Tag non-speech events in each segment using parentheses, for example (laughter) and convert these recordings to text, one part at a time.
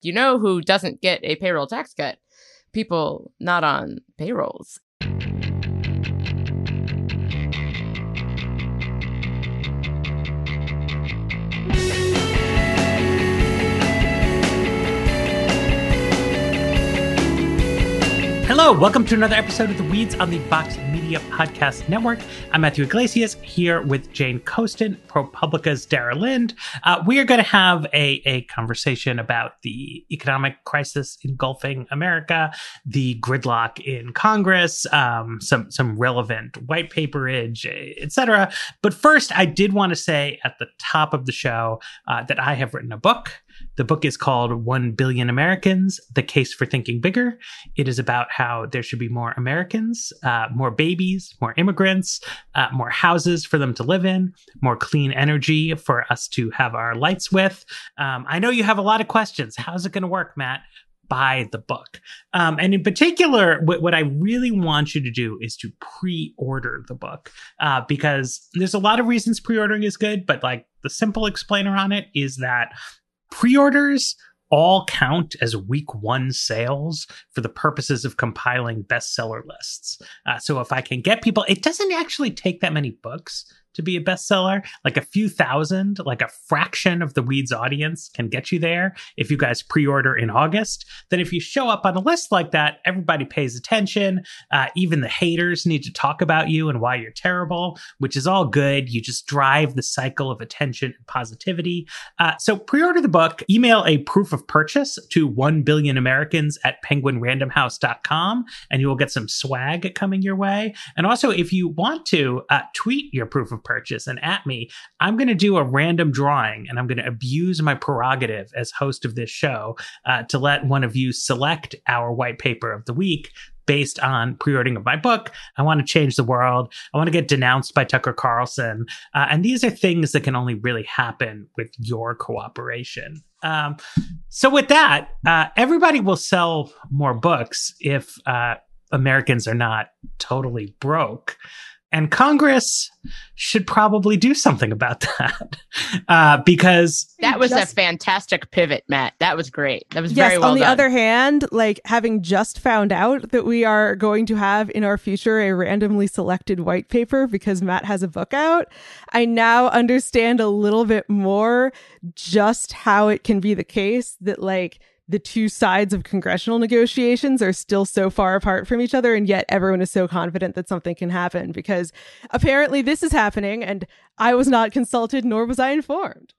You know who doesn't get a payroll tax cut? People not on payrolls. Hello, welcome to another episode of The Weeds on the Vox Media Podcast Network. I'm Matthew Yglesias here with Jane Coaston, ProPublica's Dara Lind. Uh, we are going to have a, a conversation about the economic crisis engulfing America, the gridlock in Congress, um, some some relevant white paperage, etc. But first, I did want to say at the top of the show uh, that I have written a book. The book is called 1 Billion Americans The Case for Thinking Bigger. It is about how there should be more Americans, uh, more babies, more immigrants, uh, more houses for them to live in, more clean energy for us to have our lights with. Um, I know you have a lot of questions. How's it going to work, Matt? buy the book. Um, and in particular, what, what, I really want you to do is to pre order the book uh, because there's a lot of reasons pre ordering is good, but like the simple explainer on it is that Pre orders all count as week one sales for the purposes of compiling bestseller lists. Uh, so if I can get people, it doesn't actually take that many books to be a bestseller. Like a few thousand, like a fraction of the Weeds audience can get you there if you guys pre order in August. Then, if you show up on a list like that, everybody pays attention. Uh, even the haters need to talk about you and why you're terrible, which is all good. You just drive the cycle of attention and positivity. Uh, so, pre order the book, email a proof of purchase to 1 billion Americans at penguinrandomhouse.com, and you will get some swag coming your way. And also, if you want to, uh, tweet your proof of purchase and at me, I'm going to do a random drawing and I'm going to abuse my prerogative as host of this show uh, to let one of you select our white paper of the week based on pre-ordering of my book. I want to change the world. I want to get denounced by Tucker Carlson. Uh, and these are things that can only really happen with your cooperation. Um, so with that, uh, everybody will sell more books if uh, Americans are not totally broke. And Congress should probably do something about (laughs) that uh, because that was just, a fantastic pivot, Matt. That was great. That was yes, very well On the done. other hand, like having just found out that we are going to have in our future a randomly selected white paper because Matt has a book out, I now understand a little bit more just how it can be the case that like the two sides of congressional negotiations are still so far apart from each other and yet everyone is so confident that something can happen because apparently this is happening and I was not consulted nor was I informed.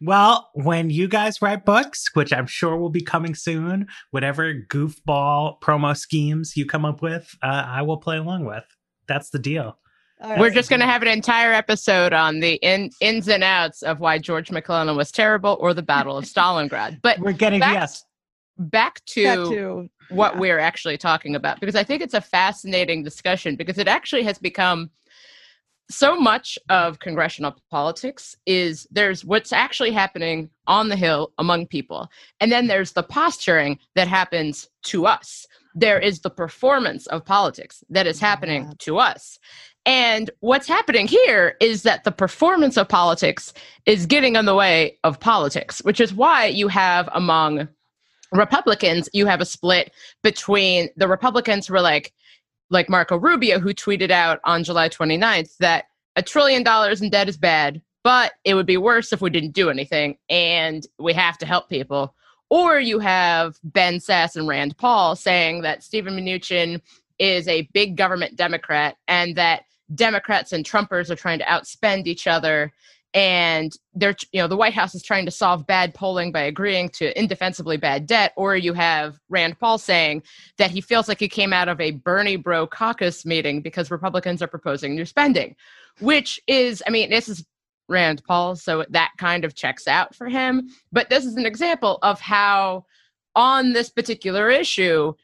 Well, when you guys write books, which I'm sure will be coming soon, whatever goofball promo schemes you come up with, uh, I will play along with. That's the deal. Right. We're just going to have an entire episode on the in, ins and outs of why George McClellan was terrible or the Battle of Stalingrad. (laughs) But we're getting back, yes. Back to, back to what yeah. we're actually talking about because I think it's a fascinating discussion because it actually has become so much of congressional politics is there's what's actually happening on the hill among people and then there's the posturing that happens to us there is the performance of politics that is happening to us and what's happening here is that the performance of politics is getting in the way of politics, which is why you have among Republicans, you have a split between the Republicans who are like, like Marco Rubio, who tweeted out on July 29th that a trillion dollars in debt is bad, but it would be worse if we didn't do anything and we have to help people. Or you have Ben Sasse and Rand Paul saying that Steven Mnuchin is a big government Democrat and that Democrats and Trumpers are trying to outspend each other and they're you know the white house is trying to solve bad polling by agreeing to indefensibly bad debt or you have rand paul saying that he feels like he came out of a bernie bro caucus meeting because republicans are proposing new spending which is i mean this is rand paul so that kind of checks out for him. But this is an example of how on this particular issue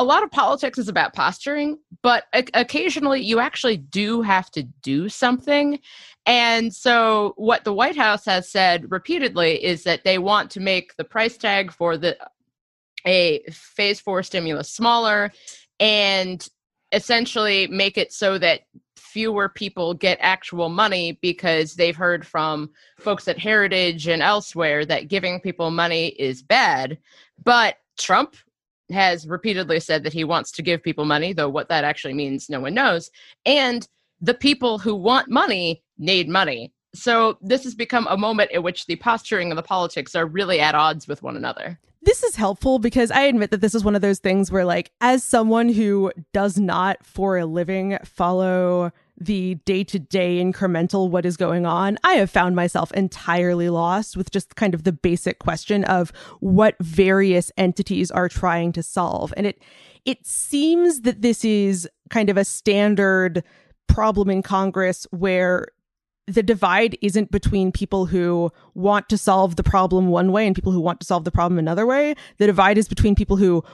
a lot of politics is about posturing, but occasionally you actually do have to do something. And so, what the White House has said repeatedly is that they want to make the price tag for the a phase four stimulus smaller and essentially make it so that fewer people get actual money because they've heard from folks at Heritage and elsewhere that giving people money is bad. But Trump has repeatedly said that he wants to give people money, though what that actually means, no one knows. And the people who want money need money. So this has become a moment in which the posturing and the politics are really at odds with one another. This is helpful because I admit that this is one of those things where, like, as someone who does not for a living follow the day to day incremental what is going on, I have found myself entirely lost with just kind of the basic question of what various entities are trying to solve. And it it seems that this is kind of a standard problem in Congress where the divide isn't between people who want to solve the problem one way and people who want to solve the problem another way. The divide is between people who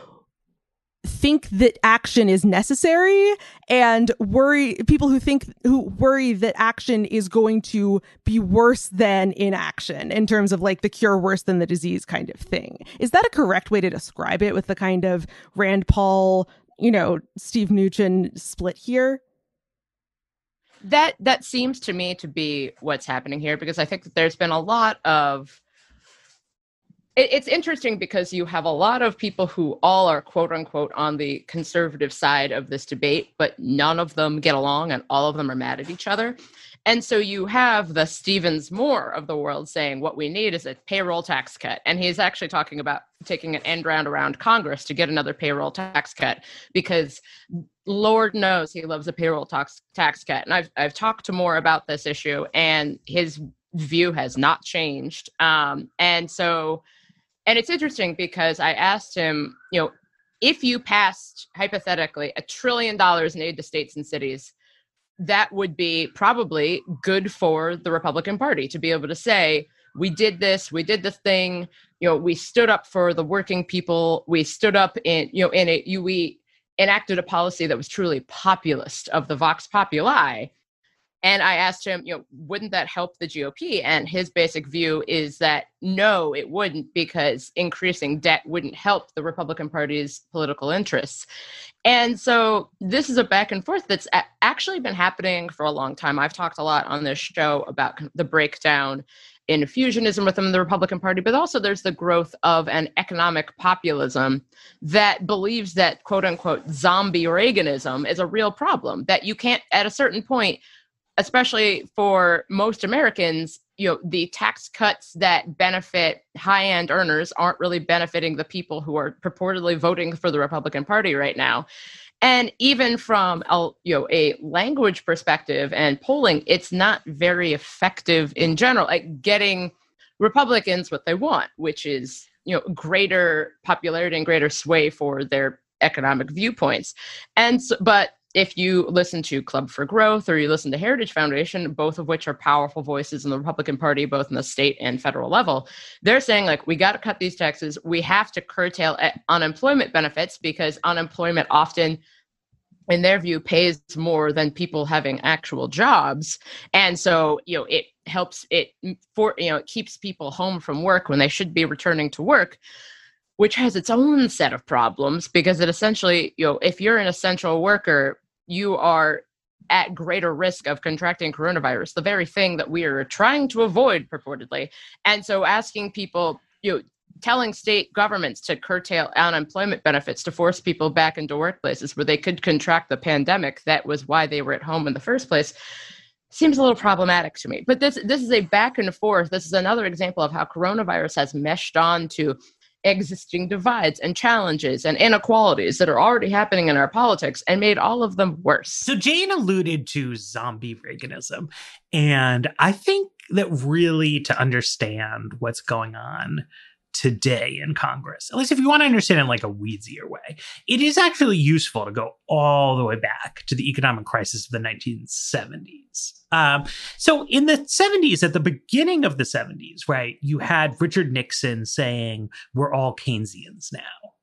think that action is necessary and worry people who think who worry that action is going to be worse than inaction in terms of like the cure worse than the disease kind of thing. Is that a correct way to describe it with the kind of Rand Paul, you know, Steve Mnuchin split here? That that seems to me to be what's happening here because I think that there's been a lot of it, it's interesting because you have a lot of people who all are quote unquote on the conservative side of this debate, but none of them get along and all of them are mad at each other. And so you have the Stephens Moore of the world saying what we need is a payroll tax cut. And he's actually talking about taking an end round around Congress to get another payroll tax cut because Lord knows he loves a payroll tax tax cut. And I've I've talked to Moore about this issue and his view has not changed. Um, and so and it's interesting because I asked him, you know, if you passed hypothetically a trillion dollars in aid to states and cities, that would be probably good for the Republican Party to be able to say, we did this, we did this thing, you know, we stood up for the working people, we stood up in, you know, in you, we enacted a policy that was truly populist of the Vox Populi. And I asked him, you know, wouldn't that help the GOP? And his basic view is that no, it wouldn't, because increasing debt wouldn't help the Republican Party's political interests. And so this is a back and forth that's actually been happening for a long time. I've talked a lot on this show about the breakdown in fusionism within the Republican Party, but also there's the growth of an economic populism that believes that quote unquote zombie Reaganism is a real problem, that you can't, at a certain point, especially for most Americans, you know, the tax cuts that benefit high end earners aren't really benefiting the people who are purportedly voting for the Republican Party right now. And even from a, you know a language perspective and polling, it's not very effective in general at getting Republicans what they want, which is you know greater popularity and greater sway for their economic viewpoints. And so, but if you listen to Club for Growth or you listen to Heritage Foundation, both of which are powerful voices in the Republican Party, both in the state and federal level, they're saying, like, we got to cut these taxes. We have to curtail unemployment benefits because unemployment often in their view pays more than people having actual jobs and so you know it helps it for you know it keeps people home from work when they should be returning to work which has its own set of problems because it essentially you know if you're an essential worker you are at greater risk of contracting coronavirus, the very thing that we are trying to avoid purportedly. And so asking people, you know, telling state governments to curtail unemployment benefits to force people back into workplaces where they could contract the pandemic that was why they were at home in the first place seems a little problematic to me but this this is a back and forth this is another example of how coronavirus has meshed on to existing divides and challenges and inequalities that are already happening in our politics and made all of them worse. So Jane alluded to zombie Reaganism. And I think that really to understand what's going on today in Congress, at least if you want to understand it in like a weedsier way, it is actually useful to go all the way back to the economic crisis of the 1970s. Um, so in the 70s, at the beginning of the 70s, right, you had Richard Nixon saying, we're all Keynesians now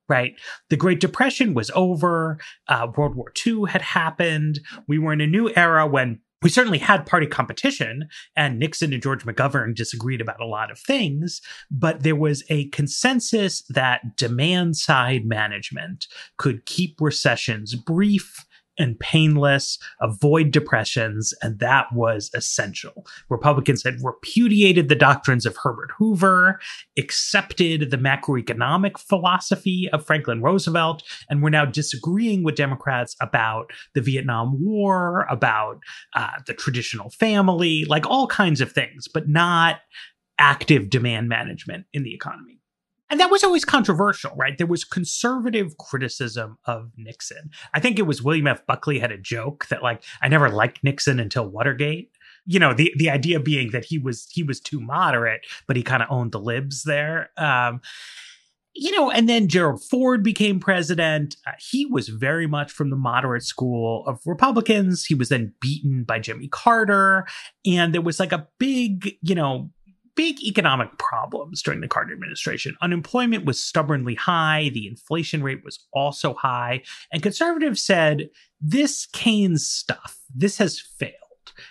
right? The Great Depression was over. Uh, World War II had happened. We were in a new era when we certainly had party competition, and Nixon and George McGovern disagreed about a lot of things, but there was a consensus that demand side management could keep recessions brief and painless, avoid depressions, and that was essential. Republicans had repudiated the doctrines of Herbert Hoover, accepted the macroeconomic philosophy of Franklin Roosevelt, and were now disagreeing with Democrats about the Vietnam War, about uh, the traditional family, like all kinds of things, but not active demand management in the economy and that was always controversial, right? There was conservative criticism of Nixon. I think it was William F. Buckley had a joke that like I never liked Nixon until Watergate. You know, the the idea being that he was he was too moderate, but he kind of owned the libs there. Um, you know, and then Gerald Ford became president. Uh, he was very much from the moderate school of Republicans. He was then beaten by Jimmy Carter. And there was like a big, you know, big economic problems during the Carter administration. Unemployment was stubbornly high, the inflation rate was also high, and conservatives said this Keynes stuff, this has failed.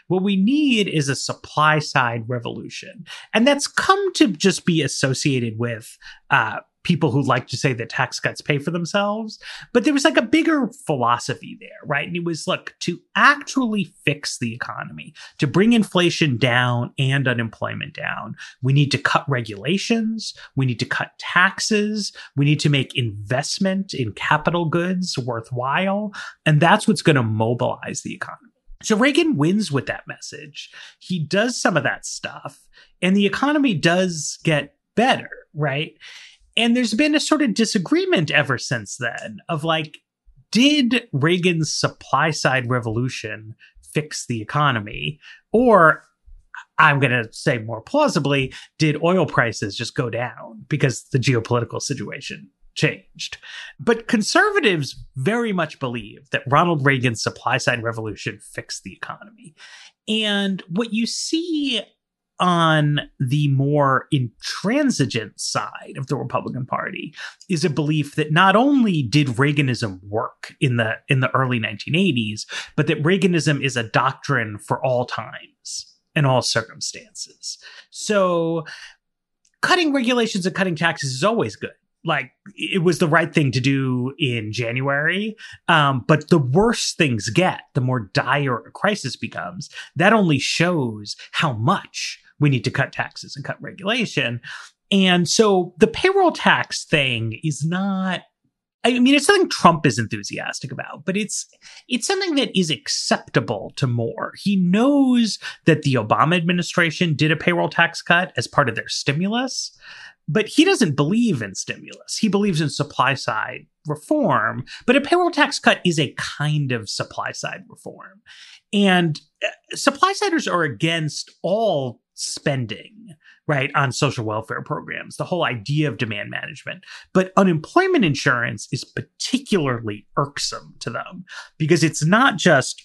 What we need is a supply side revolution. And that's come to just be associated with uh, people who like to say that tax cuts pay for themselves. But there was like a bigger philosophy there, right? And it was look, to actually fix the economy, to bring inflation down and unemployment down, we need to cut regulations. We need to cut taxes. We need to make investment in capital goods worthwhile. And that's what's going to mobilize the economy. So Reagan wins with that message. He does some of that stuff and the economy does get better, right? And there's been a sort of disagreement ever since then of like, did Reagan's supply side revolution fix the economy? Or I'm going to say more plausibly, did oil prices just go down because the geopolitical situation changed? But conservatives very much believe that Ronald Reagan's supply side revolution fixed the economy. And what you see on the more intransigent side of the Republican Party is a belief that not only did Reaganism work in the in the early 1980s, but that Reaganism is a doctrine for all times and all circumstances. So cutting regulations and cutting taxes is always good like it was the right thing to do in January. Um, but the worse things get, the more dire a crisis becomes. That only shows how much we need to cut taxes and cut regulation. And so the payroll tax thing is not I mean, it's something Trump is enthusiastic about, but it's it's something that is acceptable to Moore. He knows that the Obama administration did a payroll tax cut as part of their stimulus, but he doesn't believe in stimulus. He believes in supply side reform, but a payroll tax cut is a kind of supply side reform. And uh, supply siders are against all spending, right, on social welfare programs, the whole idea of demand management. But unemployment insurance is particularly irksome to them because it's not just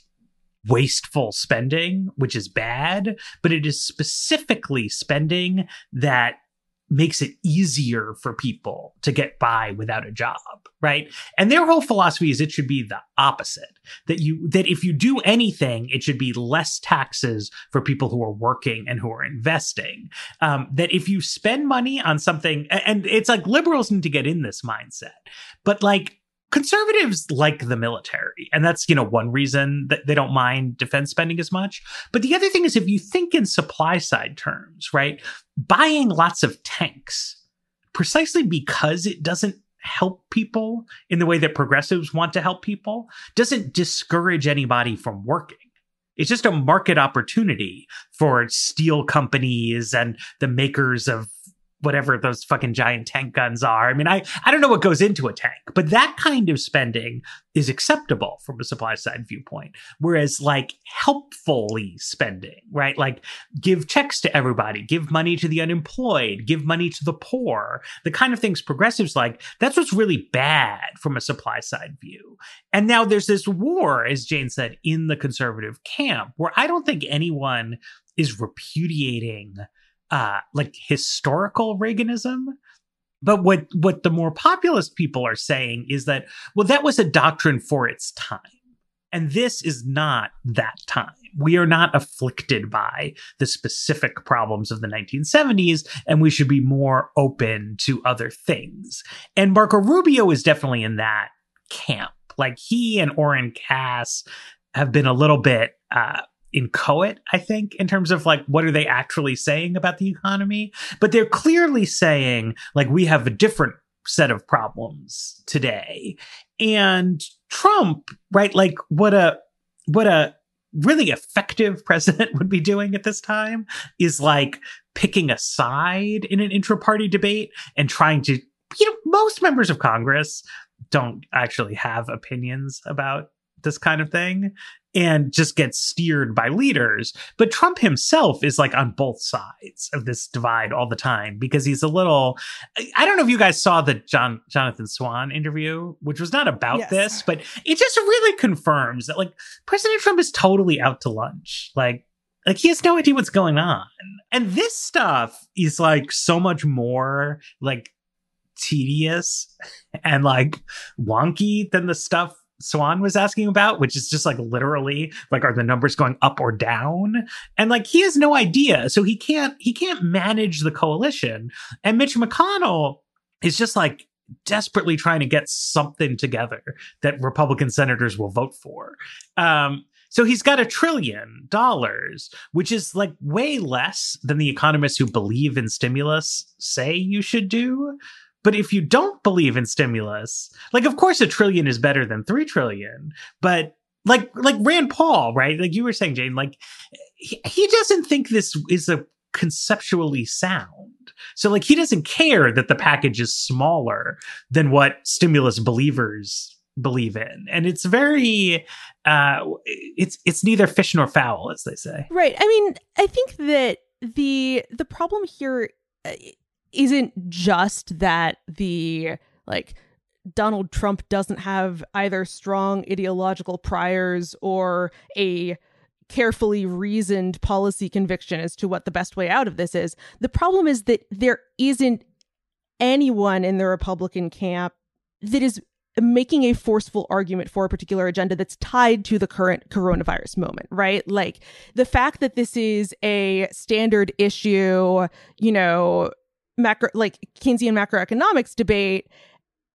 wasteful spending, which is bad, but it is specifically spending that makes it easier for people to get by without a job right? And their whole philosophy is it should be the opposite that you that if you do anything it should be less taxes for people who are working and who are investing. Um, that if you spend money on something and it's like liberals need to get in this mindset but like conservatives like the military and that's you know one reason that they don't mind defense spending as much but the other thing is if you think in supply side terms right buying lots of tanks precisely because it doesn't help people in the way that progressives want to help people, doesn't discourage anybody from working. It's just a market opportunity for steel companies and the makers of whatever those fucking giant tank guns are. I mean, I, I don't know what goes into a tank, but that kind of spending is acceptable from a supply side viewpoint. Whereas like helpfully spending, right? Like give checks to everybody, give money to the unemployed, give money to the poor, the kind of things progressives like, that's what's really bad from a supply side view. And now there's this war, as Jane said, in the conservative camp where I don't think anyone is repudiating uh, like historical Reaganism. But what what the more populist people are saying is that well that was a doctrine for its time. And this is not that time. We are not afflicted by the specific problems of the 1970s, and we should be more open to other things. And Marco Rubio is definitely in that camp. Like he and Oren Cass have been a little bit uh, inchoate, I think, in terms of like what are they actually saying about the economy. But they're clearly saying like we have a different set of problems today. And Trump, right, like what a what a really effective (laughs) president would be doing at this time is like picking a side in an intra-party debate and trying to you know most members of congress don't actually have opinions about this kind of thing and just gets steered by leaders. But Trump himself is like on both sides of this divide all the time because he's a little. I don't know if you guys saw the John Jonathan Swan interview, which was not about yes. this, but it just really confirms that like President Trump is totally out to lunch. Like like he has no idea what's going on. And this stuff is like so much more like tedious and like wonky than the stuff Swan was asking about, which is just like literally like are the numbers going up or down? And like he has no idea. So he can't he can't manage the coalition. And Mitch McConnell is just like desperately trying to get something together that Republican senators will vote for. Um so he's got a trillion dollars, which is like way less than the economists who believe in stimulus say you should do. But if you don't believe in stimulus, like of course a trillion is better than 3 trillion, but like like Rand Paul, right? Like you were saying Jane, like he, he doesn't think this is a conceptually sound. So like he doesn't care that the package is smaller than what stimulus believers believe in. And it's very uh it's it's neither fish nor fowl as they say. Right. I mean, I think that the the problem here uh, isn't just that the like Donald Trump doesn't have either strong ideological priors or a carefully reasoned policy conviction as to what the best way out of this is. The problem is that there isn't anyone in the Republican camp that is making a forceful argument for a particular agenda that's tied to the current coronavirus moment, right? Like the fact that this is a standard issue, you know, macro like Keynesian macroeconomics debate,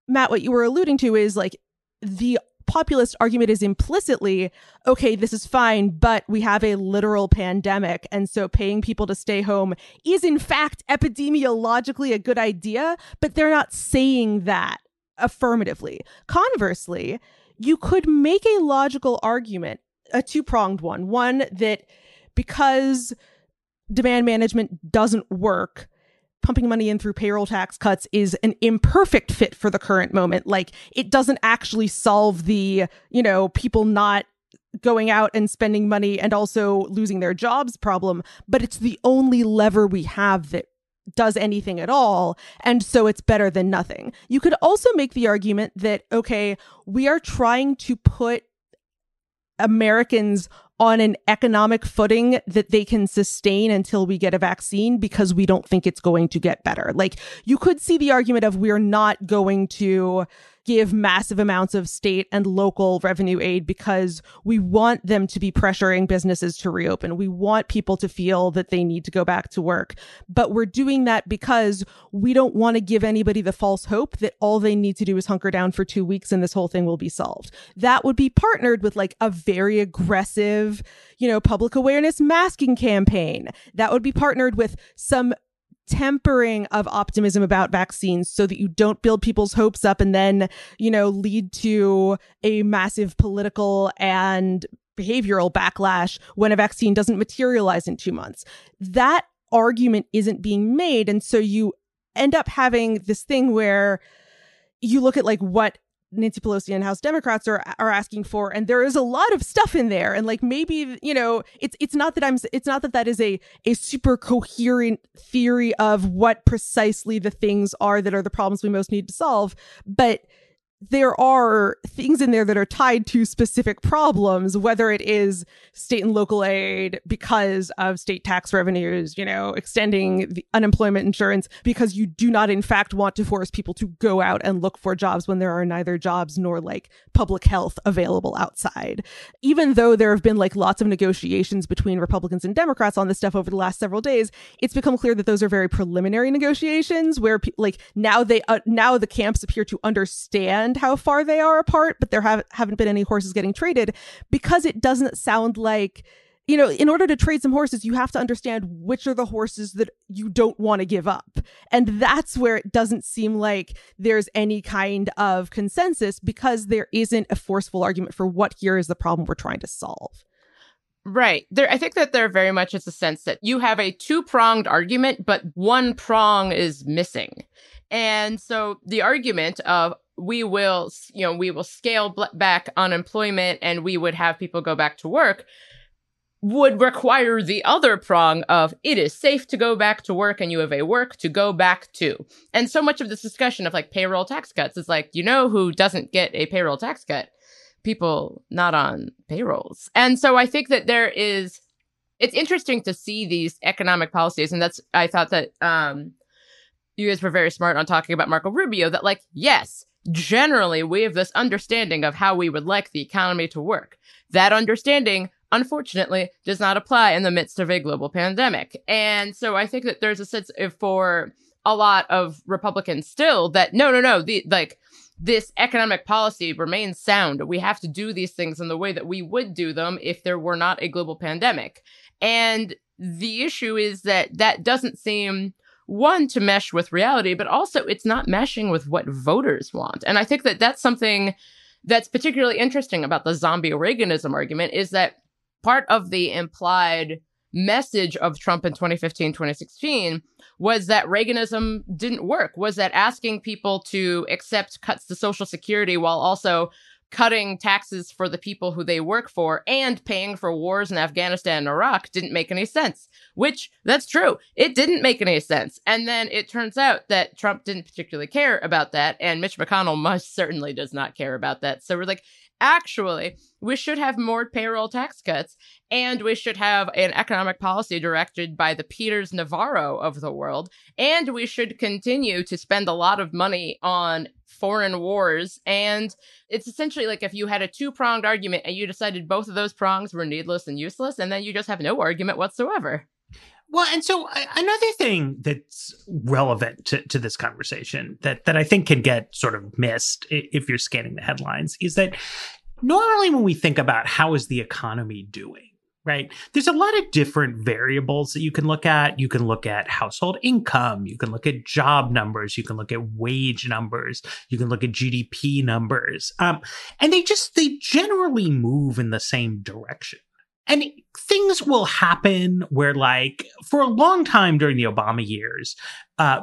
Matt, what you were alluding to is like the populist argument is implicitly okay this is fine but we have a literal pandemic and so paying people to stay home is in fact epidemiologically a good idea but they're not saying that affirmatively. Conversely you could make a logical argument a two-pronged one. One that because demand management doesn't work pumping money in through payroll tax cuts is an imperfect fit for the current moment. Like it doesn't actually solve the, you know, people not going out and spending money and also losing their jobs problem, but it's the only lever we have that does anything at all. And so it's better than nothing. You could also make the argument that, okay, we are trying to put Americans on an economic footing that they can sustain until we get a vaccine because we don't think it's going to get better. Like you could see the argument of we're not going to give massive amounts of state and local revenue aid because we want them to be pressuring businesses to reopen. We want people to feel that they need to go back to work. But we're doing that because we don't want to give anybody the false hope that all they need to do is hunker down for two weeks and this whole thing will be solved. That would be partnered with like a very aggressive, you know, public awareness masking campaign. That would be partnered with some tempering of optimism about vaccines so that you don't build people's hopes up and then, you know, lead to a massive political and behavioral backlash when a vaccine doesn't materialize in two months. That argument isn't being made. And so you end up having this thing where you look at like what Nancy Pelosi and House Democrats are are asking for, and there is a lot of stuff in there. And like maybe you know, it's it's not that I'm it's not that that is a a super coherent theory of what precisely the things are that are the problems we most need to solve, but there are things in there that are tied to specific problems, whether it is state and local aid because of state tax revenues, you know, extending the unemployment insurance because you do not, in fact, want to force people to go out and look for jobs when there are neither jobs nor like public health available outside. Even though there have been like lots of negotiations between Republicans and Democrats on this stuff over the last several days, it's become clear that those are very preliminary negotiations where like now they, uh, now the camps appear to understand how far they are apart, but there have, haven't been any horses getting traded because it doesn't sound like you know, in order to trade some horses, you have to understand which are the horses that you don't want to give up. And that's where it doesn't seem like there's any kind of consensus because there isn't a forceful argument for what here is the problem we're trying to solve. Right. There I think that there very much is a sense that you have a two-pronged argument, but one prong is missing. And so the argument of we will, you know, we will scale back unemployment and we would have people go back to work would require the other prong of it is safe to go back to work and you have a work to go back to. And so much of this discussion of like payroll tax cuts is like, you know, who doesn't get a payroll tax cut? People not on payrolls. And so I think that there is, it's interesting to see these economic policies. And that's, I thought that, um, you guys were very smart on talking about Marco Rubio that like, yes, generally we have this understanding of how we would like the economy to work. That understanding, unfortunately, does not apply in the midst of a global pandemic. And so I think that there's a sense for a lot of Republicans still that no, no, no, the like this economic policy remains sound. We have to do these things in the way that we would do them if there were not a global pandemic. And the issue is that that doesn't seem one to mesh with reality, but also it's not meshing with what voters want. And I think that that's something that's particularly interesting about the zombie Reaganism argument is that part of the implied message of Trump in 2015, 2016 was that Reaganism didn't work, was that asking people to accept cuts to Social Security while also cutting taxes for the people who they work for and paying for wars in Afghanistan and Iraq didn't make any sense, which that's true. It didn't make any sense. And then it turns out that Trump didn't particularly care about that. And Mitch McConnell most certainly does not care about that. So we're like, actually, we should have more payroll tax cuts and we should have an economic policy directed by the Peters Navarro of the world. And we should continue to spend a lot of money on foreign wars. And it's essentially like if you had a two pronged argument and you decided both of those prongs were needless and useless, and then you just have no argument whatsoever. Well, and so another thing that's relevant to, to this conversation that, that I think can get sort of missed if you're scanning the headlines is that normally when we think about how is the economy doing, right? There's a lot of different variables that you can look at. You can look at household income. You can look at job numbers. You can look at wage numbers. You can look at GDP numbers. Um, and they just, they generally move in the same direction. And things will happen where, like, for a long time during the Obama years, uh,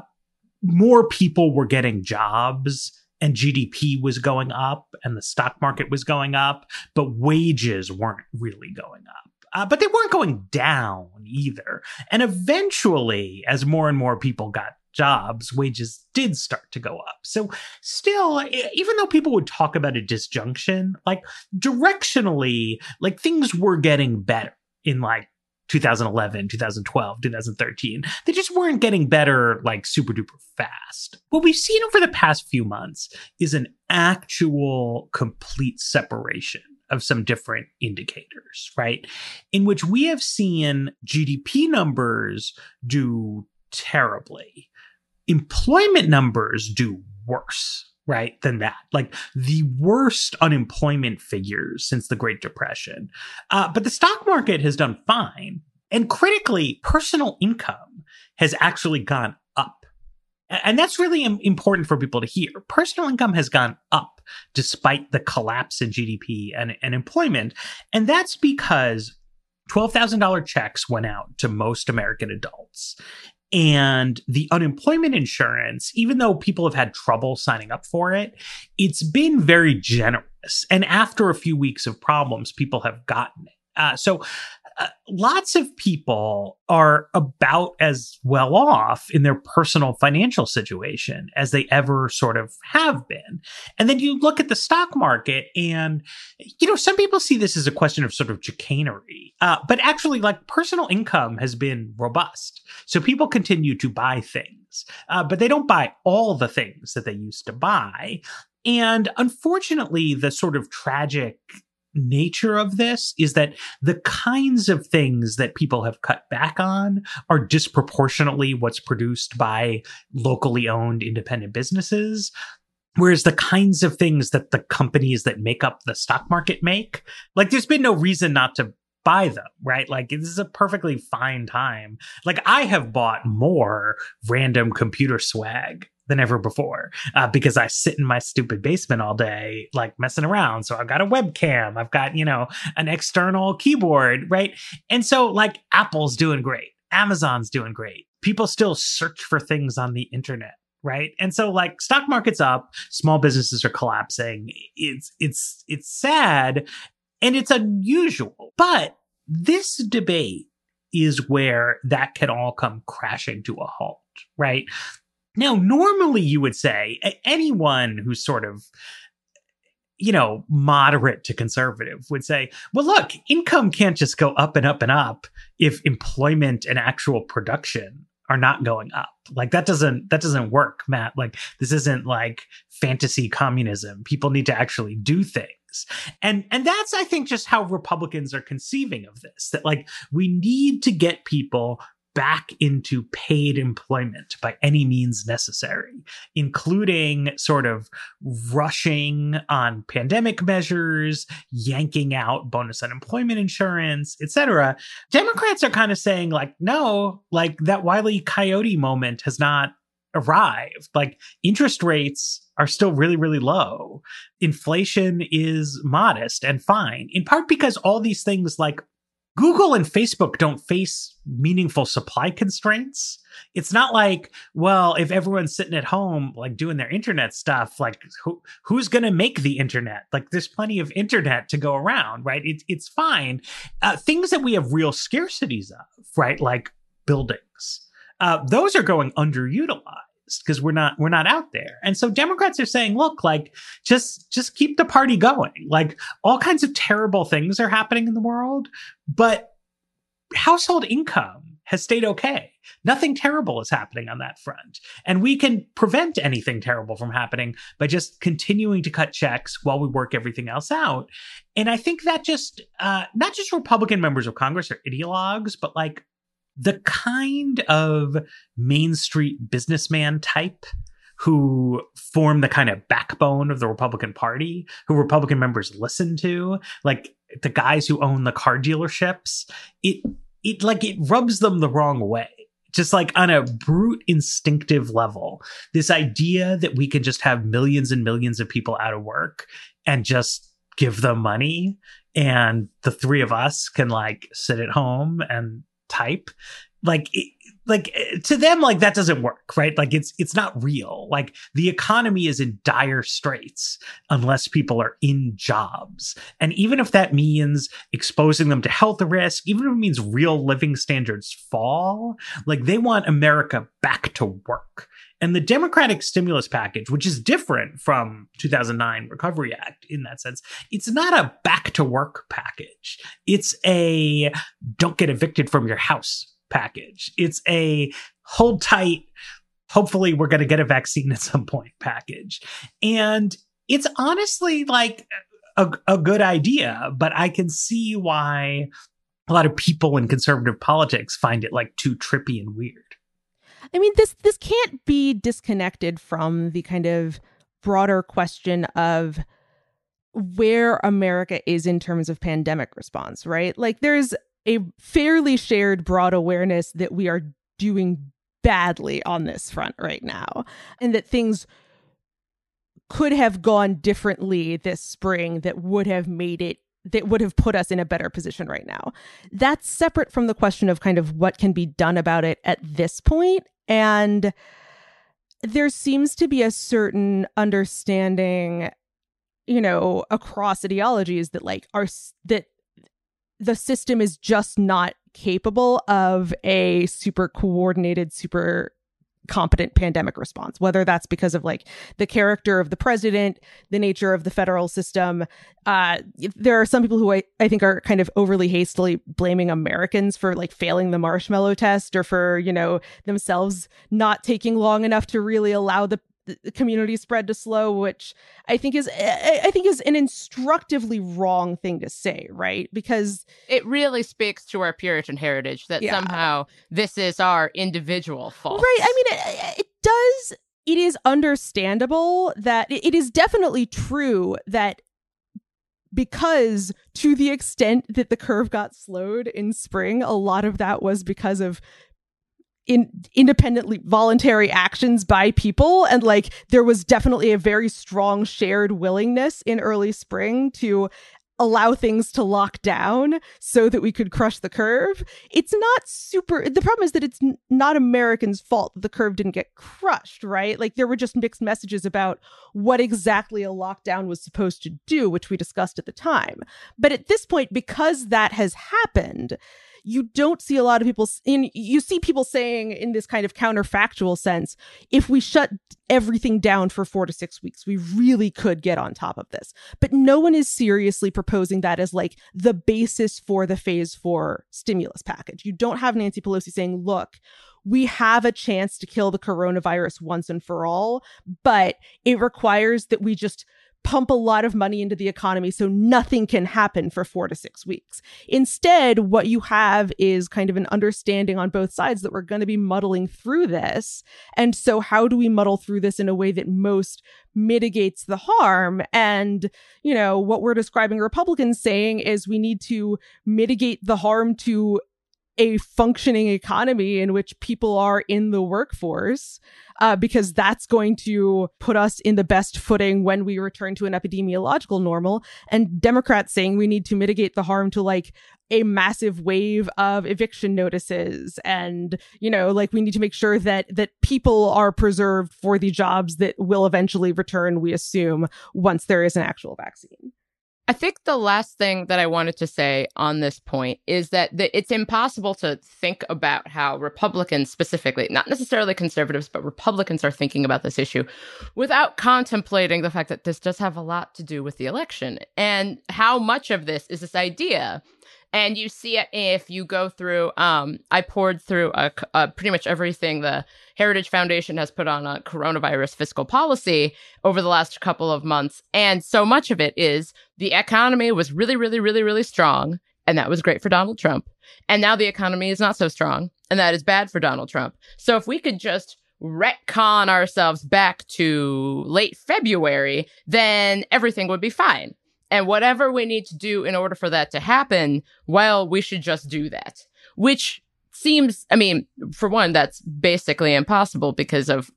more people were getting jobs and GDP was going up and the stock market was going up, but wages weren't really going up uh, but they weren't going down either. And eventually, as more and more people got jobs, wages did start to go up. So, still, even though people would talk about a disjunction, like directionally, like things were getting better in like 2011, 2012, 2013. They just weren't getting better like super duper fast. What we've seen over the past few months is an actual complete separation of some different indicators, right? In which we have seen GDP numbers do terribly, employment numbers do worse, right, than that. Like the worst unemployment figures since the Great Depression. Uh, but the stock market has done fine. And critically, personal income has actually gone up. And that's really important for people to hear. Personal income has gone up despite the collapse in GDP and, and employment. And that's because $12,000 checks went out to most American adults. And the unemployment insurance, even though people have had trouble signing up for it, it's been very generous. And after a few weeks of problems, people have gotten it. Uh, so uh, lots of people are about as well off in their personal financial situation as they ever sort of have been. And then you look at the stock market, and, you know, some people see this as a question of sort of chicanery. Uh, but actually, like, personal income has been robust. So people continue to buy things, uh, but they don't buy all the things that they used to buy. And unfortunately, the sort of tragic nature of this is that the kinds of things that people have cut back on are disproportionately what's produced by locally owned independent businesses. Whereas the kinds of things that the companies that make up the stock market make, like there's been no reason not to buy them, right? Like this is a perfectly fine time. Like I have bought more random computer swag than ever before uh, because I sit in my stupid basement all day, like messing around. So I've got a webcam, I've got, you know, an external keyboard, right? And so, like, Apple's doing great, Amazon's doing great. People still search for things on the internet. Right. And so like stock market's up, small businesses are collapsing. It's, it's, it's sad and it's unusual, but this debate is where that can all come crashing to a halt, right? Now, normally you would say anyone who's sort of you know, moderate to conservative would say, well, look, income can't just go up and up and up if employment and actual production are not going up. Like that doesn't that doesn't work, Matt. Like this isn't like fantasy communism. People need to actually do things. And and that's I think just how Republicans are conceiving of this. That like we need to get people back into paid employment by any means necessary, including sort of rushing on pandemic measures, yanking out bonus unemployment insurance, etc. Democrats are kind of saying like, no, like that Wiley Coyote moment has not arrived. Like interest rates are still really, really low. Inflation is modest and fine, in part because all these things like Google and Facebook don't face meaningful supply constraints. It's not like, well, if everyone's sitting at home, like doing their internet stuff, like who, who's going to make the internet? Like there's plenty of internet to go around, right? It, it's fine. Uh, things that we have real scarcities of, right? Like buildings. Uh, those are going underutilized because we're not we're not out there. And so Democrats are saying, look, like just just keep the party going. Like all kinds of terrible things are happening in the world, but household income has stayed okay. Nothing terrible is happening on that front. And we can prevent anything terrible from happening by just continuing to cut checks while we work everything else out. And I think that just, uh, not just Republican members of Congress are ideologues, but like the kind of Main Street businessman type who form the kind of backbone of the Republican Party, who Republican members listen to, like the guys who own the car dealerships, it it like it rubs them the wrong way. Just like on a brute instinctive level, this idea that we can just have millions and millions of people out of work and just give them money and the three of us can like sit at home and type. Like like eh, to them like that doesn't work right? Like it's it's not real. Like the economy is in dire straits unless people are in jobs. And even if that means exposing them to health risk even if it means real living standards fall like they want america back to work and the Democratic stimulus package, which is different from 2009 Recovery Act in that sense, it's not a back to work package. It's a don't get evicted from your house package. It's a hold tight. Hopefully, we're going to get a vaccine at some point package. And it's honestly like a, a good idea, but I can see why a lot of people in conservative politics find it like too trippy and weird. I mean, this this can't be disconnected from the kind of broader question of where America is in terms of pandemic response, right? Like there's a fairly shared broad awareness that we are doing badly on this front right now and that things could have gone differently this spring that would have made it that would have put us in a better position right now. That's separate from the question of kind of what can be done about it at this point. and there seems to be a certain understanding you know across ideologies that like are that the system is just not capable of a super coordinated super competent pandemic response whether that's because of like the character of the president the nature of the federal system. Uh there are some people who I, I think are kind of overly hastily blaming americans for like failing the marshmallow test or for you know themselves not taking long enough to really allow the community spread to slow which i think is eh, eh, i think is an instructively wrong thing to say right because it really speaks to our puritan heritage that yeah. somehow this is our individual fault right i mean it, eh, it does it is understandable that it is definitely true that because to the extent that the curve got slowed in spring a lot of that was because of in independently voluntary actions by people and like there was definitely a very strong shared willingness in early spring to allow things to lock down so that we could crush the curve. It's not super the problem is that it's n- not Americans' fault that the curve didn't get crushed, right? Like there were just mixed messages about what exactly a lockdown was supposed to do, which we discussed at the time. But at this point because that has happened, you don't see a lot of people in you see people saying in this kind of counterfactual sense if we shut everything down for 4 to 6 weeks we really could get on top of this. But no one is seriously proposing that as like the basis for the phase 4 stimulus package. You don't have Nancy Pelosi saying look we have a chance to kill the coronavirus once and for all but it requires that we just pump a lot of money into the economy so nothing can happen for four to six weeks. Instead, what you have is kind of an understanding on both sides that we're going to be muddling through this. And so, how do we muddle through this in a way that most mitigates the harm? And, you know, what we're describing Republicans saying is we need to mitigate the harm to a functioning economy in which people are in the workforce, uh, because that's going to put us in the best footing when we return to an epidemiological normal. And Democrats saying we need to mitigate the harm to like a massive wave of eviction notices and you know like we need to make sure that that people are preserved for the jobs that will eventually return we assume once there is an actual vaccine I think the last thing that I wanted to say on this point is that the, it's impossible to think about how Republicans, specifically, not necessarily conservatives, but Republicans are thinking about this issue without contemplating the fact that this does have a lot to do with the election and how much of this is this idea and you see it if you go through um i poured through a, a, pretty much everything the heritage foundation has put on a coronavirus fiscal policy over the last couple of months and so much of it is the economy was really really really really strong and that was great for donald trump and now the economy is not so strong and that is bad for donald trump so if we could just retcon ourselves back to late February, then everything would be fine. And whatever we need to do in order for that to happen, well, we should just do that. Which seems, I mean, for one, that's basically impossible because of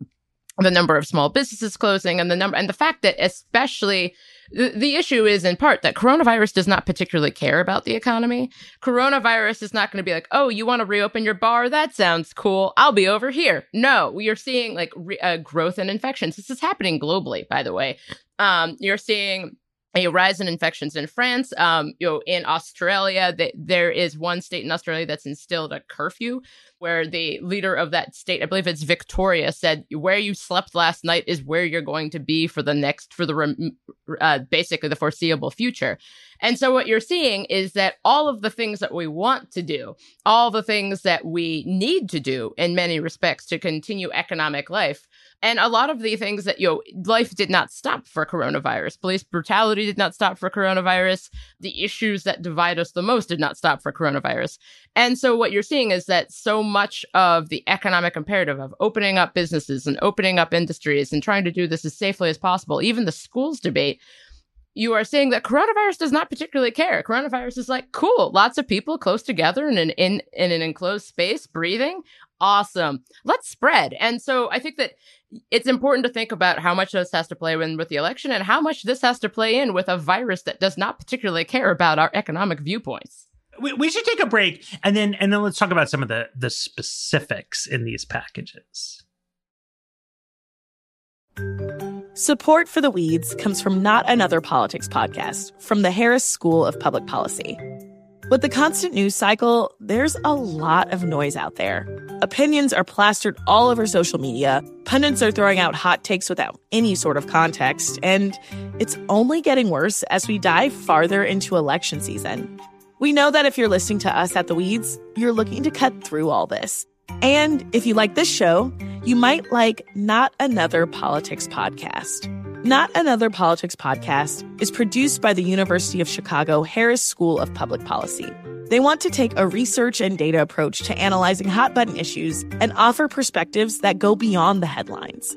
the number of small businesses closing and the number and the fact that especially the, issue is in part that coronavirus does not particularly care about the economy. Coronavirus is not going to be like, oh, you want to reopen your bar? That sounds cool. I'll be over here. No, you're seeing like re- uh, growth in infections. This is happening globally, by the way. Um, you're seeing a rise in infections in France. Um, you know, in Australia, the, there is one state in Australia that's instilled a curfew where the leader of that state, I believe it's Victoria, said, "Where you slept last night is where you're going to be for the next, for the uh, basically the foreseeable future." And so, what you're seeing is that all of the things that we want to do, all the things that we need to do in many respects to continue economic life, and a lot of the things that, you know, life did not stop for coronavirus. Police brutality did not stop for coronavirus. The issues that divide us the most did not stop for coronavirus. And so what you're seeing is that so much of the economic imperative of opening up businesses and opening up industries and trying to do this as safely as possible, even the schools debate, you are saying that coronavirus does not particularly care. Coronavirus is like, cool, lots of people close together in an in, in an enclosed space breathing. Awesome. Let's spread. And so I think that it's important to think about how much this has to play in with the election and how much this has to play in with a virus that does not particularly care about our economic viewpoints. We, we should take a break and then and then let's talk about some of the the specifics in these packages. Support for the Weeds comes from Not Another Politics podcast from the Harris School of Public Policy. With the constant news cycle, there's a lot of noise out there. Opinions are plastered all over social media, pundits are throwing out hot takes without any sort of context, and it's only getting worse as we dive farther into election season. We know that if you're listening to us at The Weeds, you're looking to cut through all this. And if you like this show, you might like Not Another Politics Podcast. Not Another Politics Podcast is produced by the University of Chicago Harris School of Public Policy. They want to take a research and data approach to analyzing hot button issues and offer perspectives that go beyond the headlines.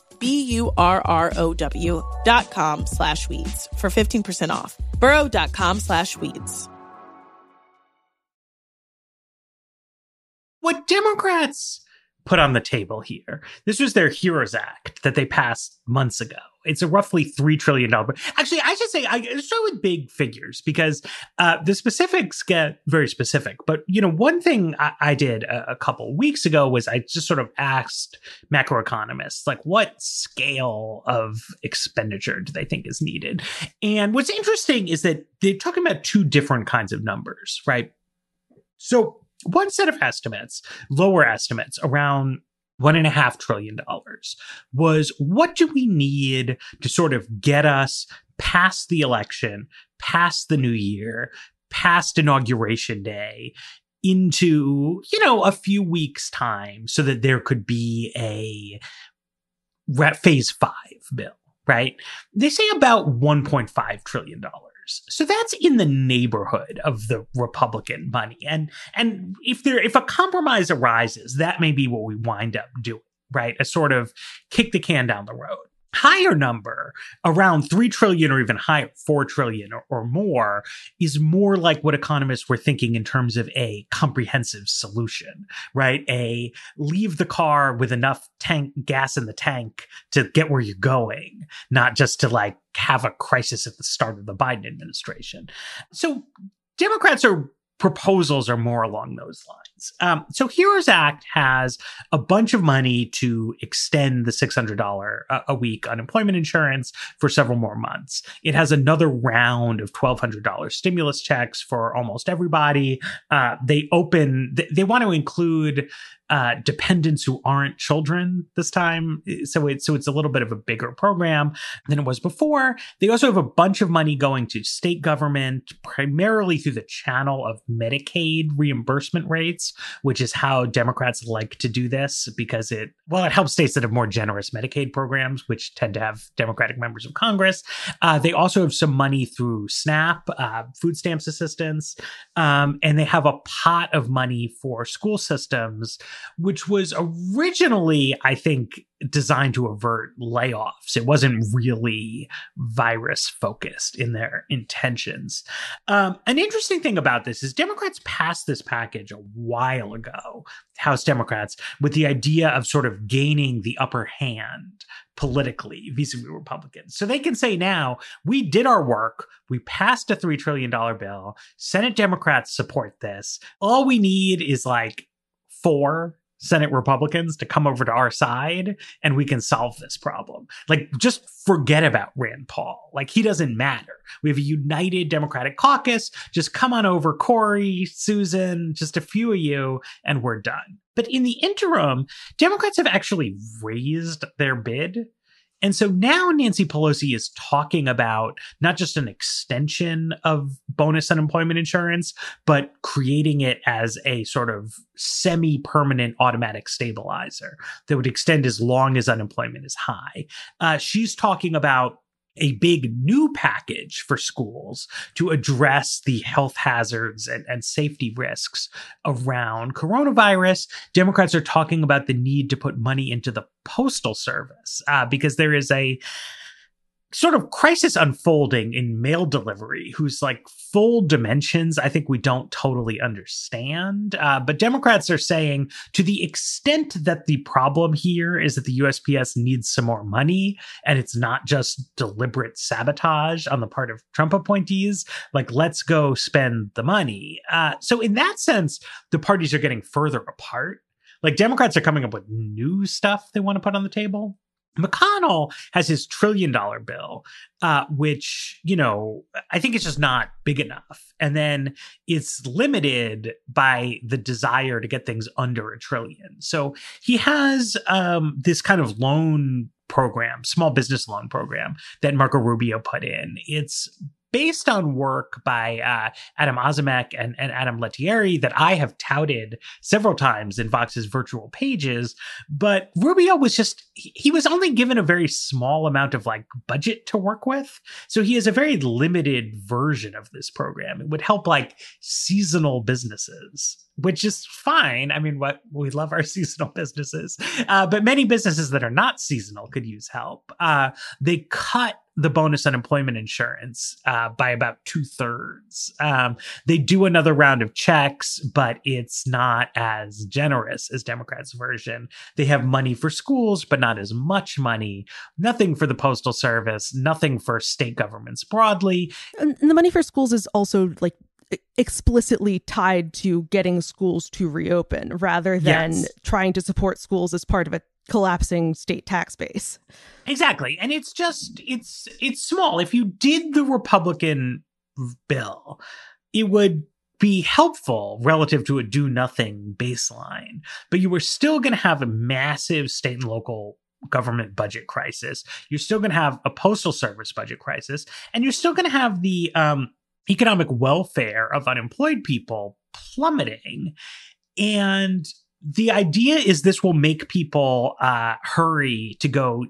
B-U-R-R-O-W dot com slash weeds for 15% off. Burrow.com slash weeds. What Democrats put on the table here. This was their Heroes Act that they passed months ago. It's a roughly $3 trillion. Actually, I should say, I start with big figures because uh, the specifics get very specific. But, you know, one thing I, I did a, a, couple weeks ago was I just sort of asked macroeconomists, like, what scale of expenditure do they think is needed? And what's interesting is that they're talking about two different kinds of numbers, right? So one set of estimates, lower estimates around one and a half trillion dollars was what do we need to sort of get us past the election, past the new year, past inauguration day into, you know, a few weeks time so that there could be a phase five bill, right? They say about $1.5 trillion. So that's in the neighborhood of the Republican money. And and if there if a compromise arises, that may be what we wind up doing, right? A sort of kick the can down the road higher number around 3 trillion or even higher 4 trillion or, or, more is more like what economists were thinking in terms of a comprehensive solution right a leave the car with enough tank gas in the tank to get where you're going not just to like have a crisis at the start of the biden administration so democrats are proposals are more along those lines. Um, so Heroes Act has a bunch of money to extend the $600 a, a week unemployment insurance for several more months. It has another round of $1,200 stimulus checks for almost everybody. Uh, they open, they, they want to include uh, dependents who aren't children this time. So it's so it's a little bit of a bigger program than it was before. They also have a bunch of money going to state government, primarily through the channel of Medicaid reimbursement rates, which is how Democrats like to do this because it well it helps states that have more generous Medicaid programs, which tend to have Democratic members of Congress. Uh, they also have some money through SNAP, uh, food stamps assistance, um, and they have a pot of money for school systems which was originally, I think, designed to avert layoffs. It wasn't really virus focused in their intentions. Um, an interesting thing about this is Democrats passed this package a while ago, House Democrats, with the idea of sort of gaining the upper hand politically vis-a-vis Republicans. So they can say now, we did our work. We passed a $3 trillion bill. Senate Democrats support this. All we need is like four Senate Republicans to come over to our side and we can solve this problem. Like, just forget about Rand Paul. Like, he doesn't matter. We have a united Democratic caucus. Just come on over, Cory, Susan, just a few of you, and we're done. But in the interim, Democrats have actually raised their bid and so now Nancy Pelosi is talking about not just an extension of bonus unemployment insurance, but creating it as a sort of semi permanent automatic stabilizer that would extend as long as unemployment is high. Uh, she's talking about a big new package for schools to address the health hazards and, and, safety risks around coronavirus. Democrats are talking about the need to put money into the postal service uh, because there is a sort of crisis unfolding in mail delivery whose like full dimensions i think we don't totally understand. Uh, but democrats are saying to the extent that the problem here is that the usps needs some more money and it's not just deliberate sabotage on the part of trump appointees like let's go spend the money. Uh, so in that sense the parties are getting further apart. Like democrats are coming up with new stuff they want to put on the table McConnell has his trillion dollar bill, uh, which, you know, I think it's just not big enough. And then it's limited by the desire to get things under a trillion. So he has um, this kind of loan program, small business loan program that Marco Rubio put in. It's based on work by uh, Adam Ozimek and, and Adam Lettieri that I have touted several times in Vox's virtual pages. But Rubio was just, he was only given a very small amount of like budget to work with. So he has a very limited version of this program. It would help like seasonal businesses which is fine. I mean, what we love our (laughs) seasonal businesses, uh, but many businesses that are not seasonal could use help. Uh, they cut the bonus unemployment insurance uh, by about two thirds. Um, they do another round of checks, but it's not as generous as Democrats' version. They have money for schools, but not as much money. Nothing for the postal service. Nothing for state governments broadly. And the money for schools is also like explicitly tied to getting schools to reopen rather than yes. trying to support schools as part of a collapsing state tax base. Exactly. And it's just it's it's small. If you did the Republican bill, it would be helpful relative to a do nothing baseline, but you were still going to have a massive state and local government budget crisis. You're still going to have a postal service budget crisis, and you're still going to have the um, economic welfare of unemployed people plummeting. And the idea is this will make people uh, hurry to go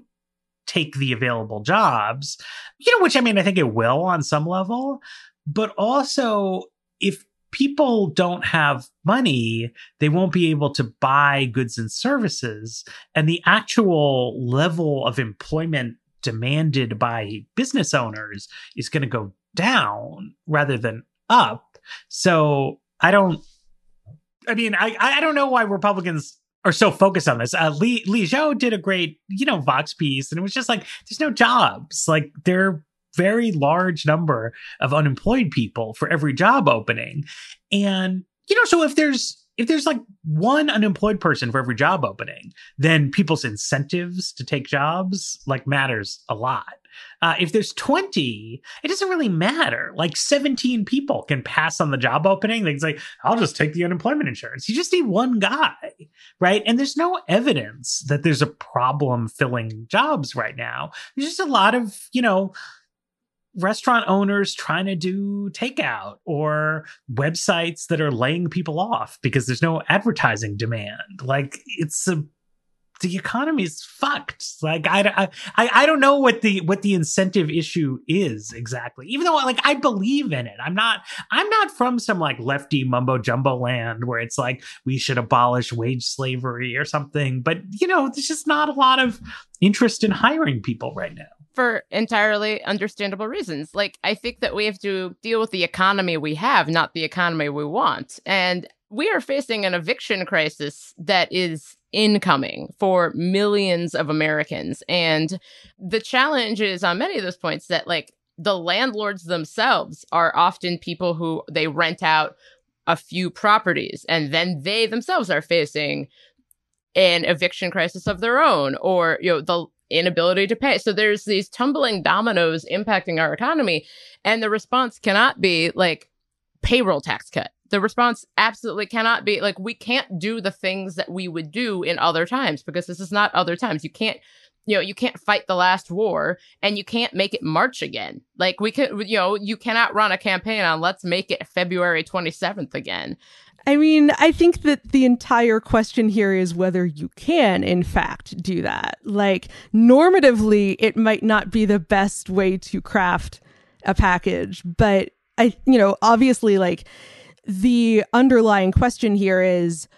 take the available jobs, you know, which I mean, I think it will on some level. But also, if people don't have money, they won't be able to buy goods and services. And the actual level of employment demanded by business owners is going to go down rather than up. So I don't. I mean, I I don't know why Republicans are so focused on this. Uh, Li Li Zhou did a great, you know, Vox piece, and it was just like, there's no jobs. Like there are very large number of unemployed people for every job opening, and you know, so if there's if there's like one unemployed person for every job opening, then people's incentives to take jobs like matters a lot. Uh, if there's 20, it doesn't really matter. Like 17 people can pass on the job opening. They can say, I'll just take the unemployment insurance. You just need one guy, right? And there's no evidence that there's a problem filling jobs right now. There's just a lot of, you know, restaurant owners trying to do takeout or websites that are laying people off because there's no advertising demand. Like it's a the economy is fucked. Like I, I, I don't know what the what the incentive issue is exactly. Even though like I believe in it, I'm not I'm not from some like lefty mumbo jumbo land where it's like we should abolish wage slavery or something. But you know, there's just not a lot of interest in hiring people right now for entirely understandable reasons. Like, I think that we have to deal with the economy we have, not the economy we want. And we are facing an eviction crisis that is incoming for millions of Americans. And the challenge is on many of those points that, like, the landlords themselves are often people who they rent out a few properties and then they themselves are facing an eviction crisis of their own or you know the inability to pay. So there's these tumbling dominoes impacting our economy. And the response cannot be like payroll tax cut. The response absolutely cannot be like, we can't do the things that we would do in other times because this is not other times. You can't you know you can't fight the last war and you can't make it march again like we could you know you cannot run a campaign on let's make it february 27th again I mean, I think that the entire question here is whether you can, in fact, do that. Like, normatively, it might not be the best way to craft a package, but I, you know, obviously, like, the underlying question here is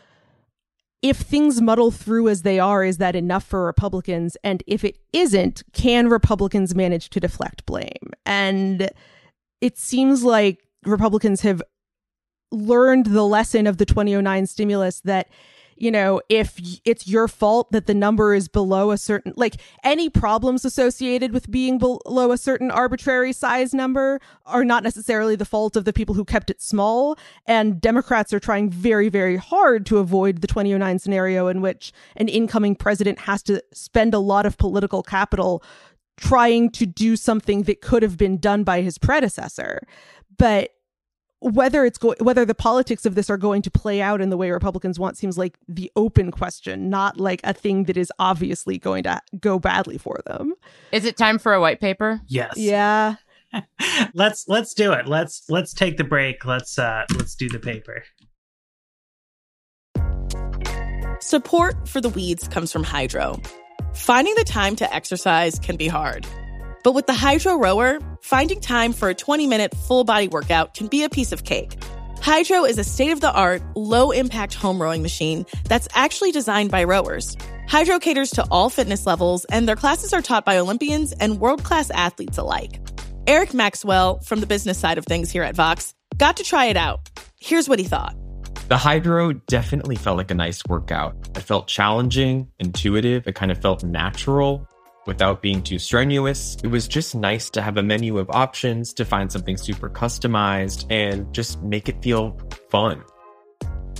if things muddle through as they are, is that enough for Republicans? And if it isn't, can Republicans manage to deflect blame? And it seems like Republicans have learned the lesson of the 2009 stimulus that you know, if it's your fault that the number is below a certain, like any problems associated with being below a certain arbitrary size number are not necessarily the fault of the people who kept it small. And Democrats are trying very, very hard to avoid the 2009 scenario in which an incoming president has to spend a lot of political capital trying to do something that could have been done by his predecessor. But whether it's going whether the politics of this are going to play out in the way Republicans want seems like the open question, not like a thing that is obviously going to go badly for them. Is it time for a white paper? Yes. Yeah. (laughs) let's let's do it. Let's let's take the break. Let's uh let's do the paper. Support for the weeds comes from Hydrow Finding the time to exercise can be hard. But with the Hydrow Rower, finding time for a 20 minute full body workout can be a piece of cake. Hydrow is a state of the art, low impact home rowing machine that's actually designed by rowers. Hydrow caters to all fitness levels, and their classes are taught by Olympians and world class athletes alike. Eric Maxwell, from the business side of things here at Vox, got to try it out. Here's what he thought. The Hydrow definitely felt like a nice workout. It felt challenging, intuitive, it kind of felt natural without being too strenuous. It was just nice to have a menu of options to find something super customized and just make it feel fun.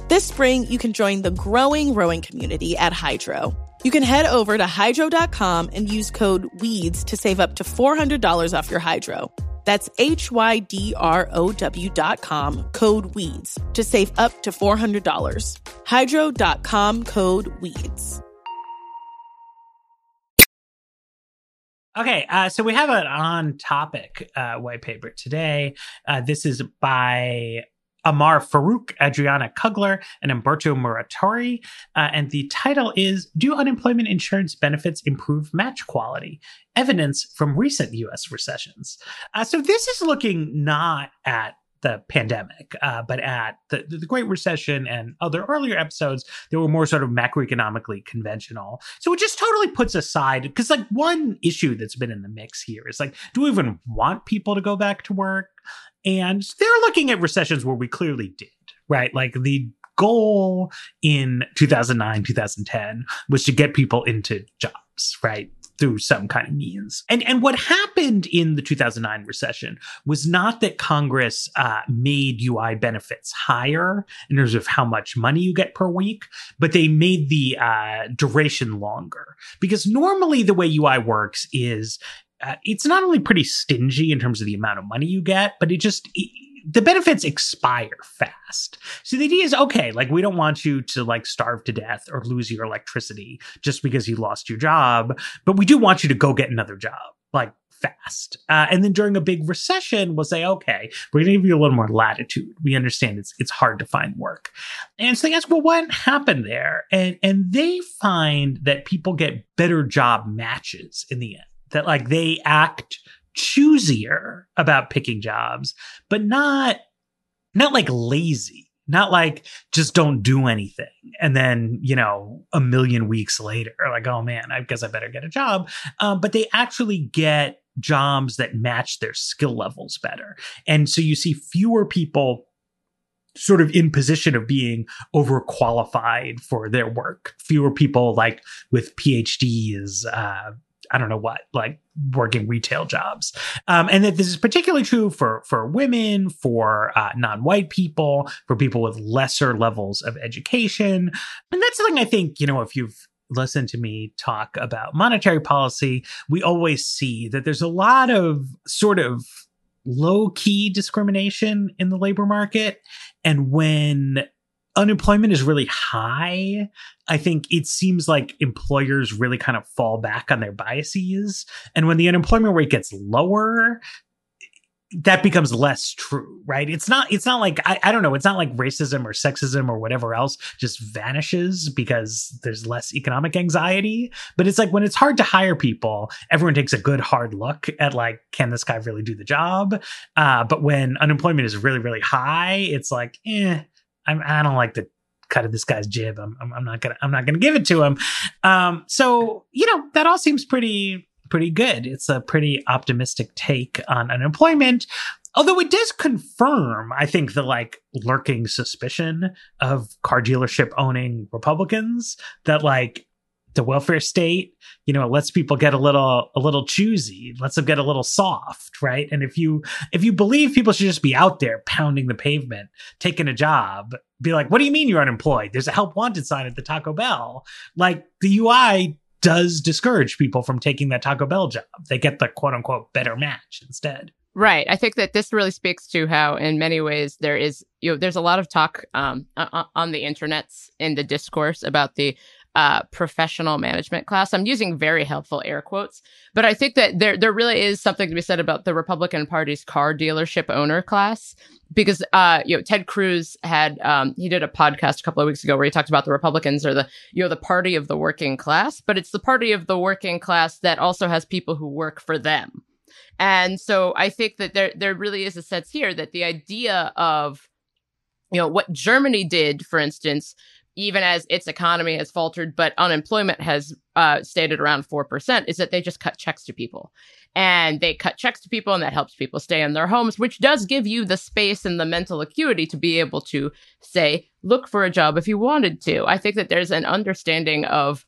This spring, you can join the growing rowing community at Hydrow. You can head over to hydrow.com and use code WEEDS to save up to $400 off your Hydrow. That's H Y D R O W dot com, code WEEDS, to save up to $400. Hydrow.com code WEEDS. Okay, uh, so we have an on topic uh, white paper today. Uh, this is by Ammar Farooq, Adriana Kugler, and Umberto Muratori. Uh, and the title is Do Unemployment Insurance Benefits Improve Match Quality? Evidence from Recent U.S. Recessions. Uh, so this is looking not at the pandemic, uh, but at the, the Great Recession and other earlier episodes that were more sort of macroeconomically conventional. So it just totally puts aside, because like one issue that's been in the mix here is like, do we even want people to go back to work? And they're looking at recessions where we clearly did, right? Like the goal in 2009, 2010 was to get people into jobs, right? Through some kind of means. And and what happened in the 2009 recession was not that Congress uh, made UI benefits higher in terms of how much money you get per week, but they made the uh, duration longer. Because normally the way UI works is uh, it's not only pretty stingy in terms of the amount of money you get, but it just it, the benefits expire fast. So the idea is okay, like we don't want you to like starve to death or lose your electricity just because you lost your job, but we do want you to go get another job like fast. Uh, and then during a big recession, we'll say, okay, we're going to give you a little more latitude. We understand it's it's hard to find work. And so they ask, well, what happened there? And and they find that people get better job matches in the end. That like they act choosier about picking jobs, but not not like lazy not like just don't do anything and then you know a million weeks later like oh man i guess i better get a job. Um, but they actually get jobs that match their skill levels better. And so you see fewer people sort of in position of being overqualified for their work. Fewer people like with phds uh, I don't know what, like working retail jobs. Um, and that this is particularly true for, for women, for uh, non-white people, for people with lesser levels of education. And that's something I think, you know, if you've listened to me talk about monetary policy, we always see that there's a lot of sort of low key discrimination in the labor market. And when unemployment is really high, I think it seems like employers really kind of fall back on their biases. And when the unemployment rate gets lower, that becomes less true, right? It's not, it's not like, I, I don't know, it's not like racism or sexism or whatever else just vanishes because there's less economic anxiety. But it's like when it's hard to hire people, everyone takes a good hard look at like, can this guy really do the job? Uh, but when unemployment is really, really high, it's like, eh, I'm, I don't like the cut of this guy's jib. I'm, I'm, I'm not gonna, I'm not gonna give it to him. Um, so you know that all seems pretty, pretty good. It's a pretty optimistic take on unemployment. Although it does confirm, I think, the like lurking suspicion of car dealership owning Republicans that like the welfare state, you know, lets people get a little a little choosy, lets them get a little soft, right? And if you if you believe people should just be out there pounding the pavement, taking a job, be like, what do you mean you're unemployed? There's a help wanted sign at the Taco Bell. Like the UI does discourage people from taking that Taco Bell job. They get the quote unquote better match instead. Right. I think that this really speaks to how, in many ways, there is, you know, there's a lot of talk um, on the internets in the discourse about the uh, professional management class. I'm using very helpful air quotes, but I think that there there really is something to be said about the Republican Party's car dealership owner class because uh, you know Ted Cruz had um, he did a podcast a couple of weeks ago where he talked about the Republicans are the you know the party of the working class, but it's the party of the working class that also has people who work for them. And so I think that there there really is a sense here that the idea of you know what Germany did, for instance, even as its economy has faltered, but unemployment has uh, stayed at around 4%, is that they just cut checks to people. And they cut checks to people, and that helps people stay in their homes, which does give you the space and the mental acuity to be able to say, look for a job if you wanted to. I think that there's an understanding of,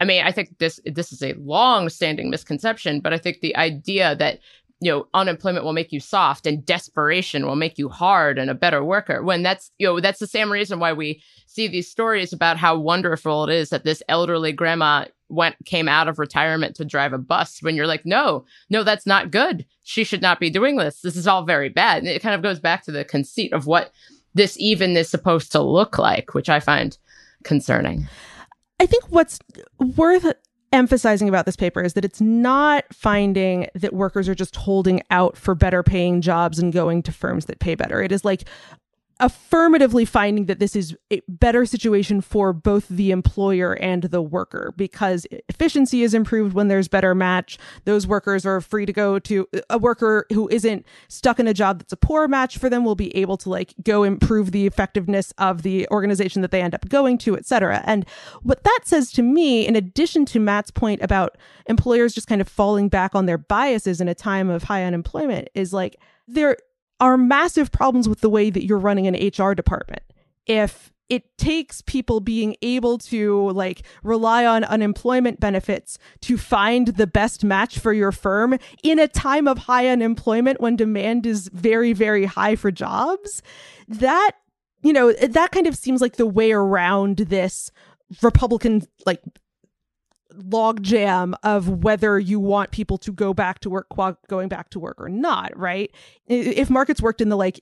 I mean, I think this this is a long standing misconception, but I think the idea that you know unemployment will make you soft and desperation will make you hard and a better worker. When that's you know that's the same reason why we see these stories about how wonderful it is that this elderly grandma went came out of retirement to drive a bus when you're like no no that's not good. She should not be doing this. This is all very bad. And it kind of goes back to the conceit of what this even is supposed to look like which i find concerning. I think what's worth emphasizing about this paper is that it's not finding that workers are just holding out for better paying jobs and going to firms that pay better. It is like affirmatively finding that this is a better situation for both the employer and the worker because efficiency is improved when there's better match. Those workers are free to go to a worker who isn't stuck in a job that's a poor match for them will be able to like go improve the effectiveness of the organization that they end up going to etc and what that says to me in addition to Matt's point about employers just kind of falling back on their biases in a time of high unemployment is like there are massive problems with the way that you're running an HR department. If it takes people being able to like rely on unemployment benefits to find the best match for your firm in a time of high unemployment when demand is very very high for jobs that you know that kind of seems like the way around this republican like logjam of whether you want people to go back to work going back to work or not right? If markets worked in the like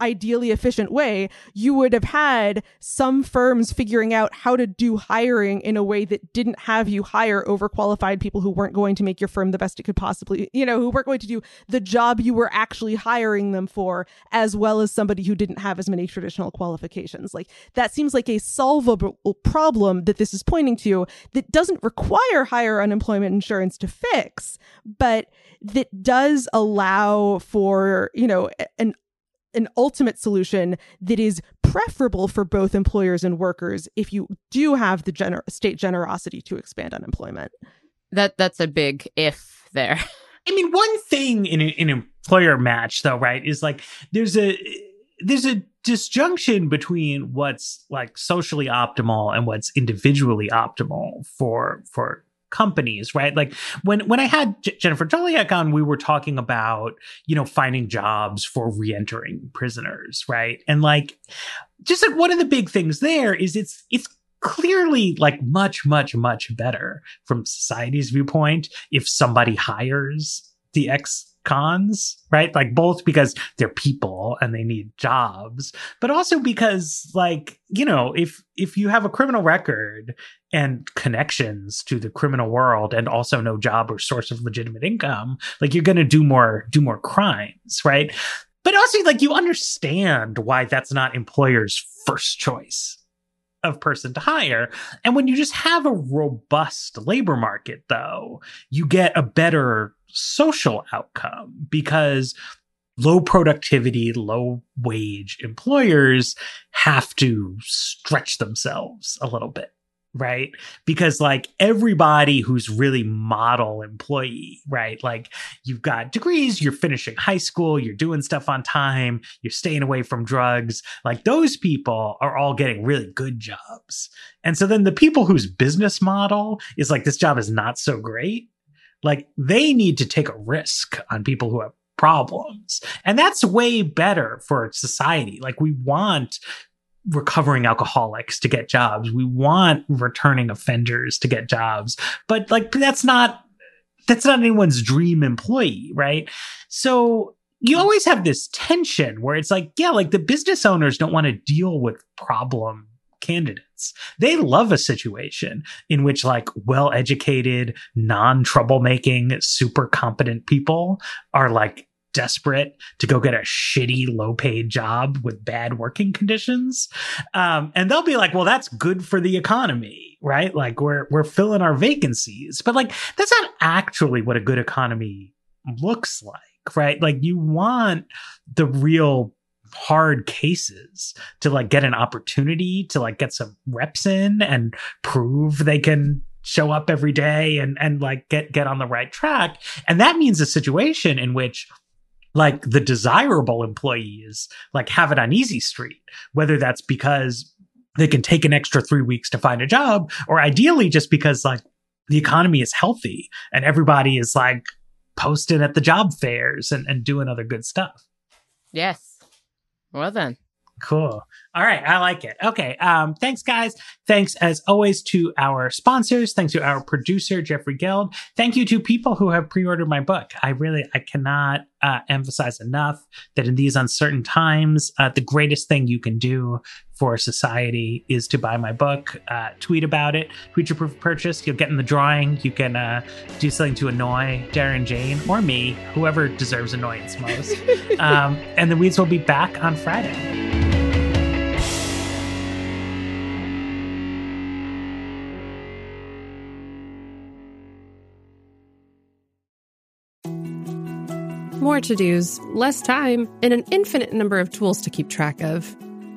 ideally efficient way, you would have had some firms figuring out how to do hiring in a way that didn't have you hire overqualified people who weren't going to make your firm the best it could possibly, you know, who weren't going to do the job you were actually hiring them for, as well as somebody who didn't have as many traditional qualifications. Like that seems like a solvable problem that this is pointing to that doesn't require higher unemployment insurance to fix, but that does allow for, you know, an an ultimate solution that is preferable for both employers and workers if you do have the gener- state generosity to expand unemployment. That that's a big if there. (laughs) I mean, one thing in an employer match, though, right, is like there's a there's a disjunction between what's like socially optimal and what's individually optimal for for companies, right? Like when when I had J- Jennifer Doleac on, we were talking about you know finding jobs for reentering prisoners, right? And like just like one of the big things there is it's it's clearly like much much much better from society's viewpoint if somebody hires the ex cons, right? Like both because they're people and they need jobs, but also because like, you know, if if you have a criminal record and connections to the criminal world and also no job or source of legitimate income, like you're going to do more do more crimes, right? But also like you understand why that's not employers' first choice of person to hire. And when you just have a robust labor market, though, you get a better social outcome because low productivity, low wage employers have to stretch themselves a little bit right? Because like everybody who's really model employee, right? Like you've got degrees, you're finishing high school, you're doing stuff on time, you're staying away from drugs. Like those people are all getting really good jobs. And so then the people whose business model is like this job is not so great, like they need to take a risk on people who have problems. And that's way better for society. Like we want recovering alcoholics to get jobs. We want returning offenders to get jobs. But like that's not that's not anyone's dream employee, right? So you always have this tension where it's like, yeah, like the business owners don't want to deal with problem candidates. They love a situation in which like well-educated, non-troublemaking, super competent people are like desperate to go get a shitty low paid job with bad working conditions. Um, and they'll be like well that's good for the economy right? Like we're we're filling our vacancies. But like that's not actually what a good economy looks like right? Like you want the real hard cases to like get an opportunity to like get some reps in and prove they can show up every day and and like get get on the right track. And that means a situation in which like the desirable employees like have it on easy street whether that's because they can take an extra three weeks to find a job or ideally just because like the economy is healthy and everybody is like posting at the job fairs and, and doing other good stuff. Yes well then Cool. All right. I like it. Okay. Um, thanks guys. Thanks as always to our sponsors. Thanks to our producer, Jeffrey Geld. Thank you to people who have pre-ordered my book. I really, I cannot uh, emphasize enough that in these uncertain times, uh, the greatest thing you can do for society is to buy my book, uh, tweet about it, future proof purchase. You'll get in the drawing. You can uh, do something to annoy Dara and Jane or me, whoever deserves annoyance most. (laughs) um, and the weeds will be back on Friday. More to dos, less time, and an infinite number of tools to keep track of.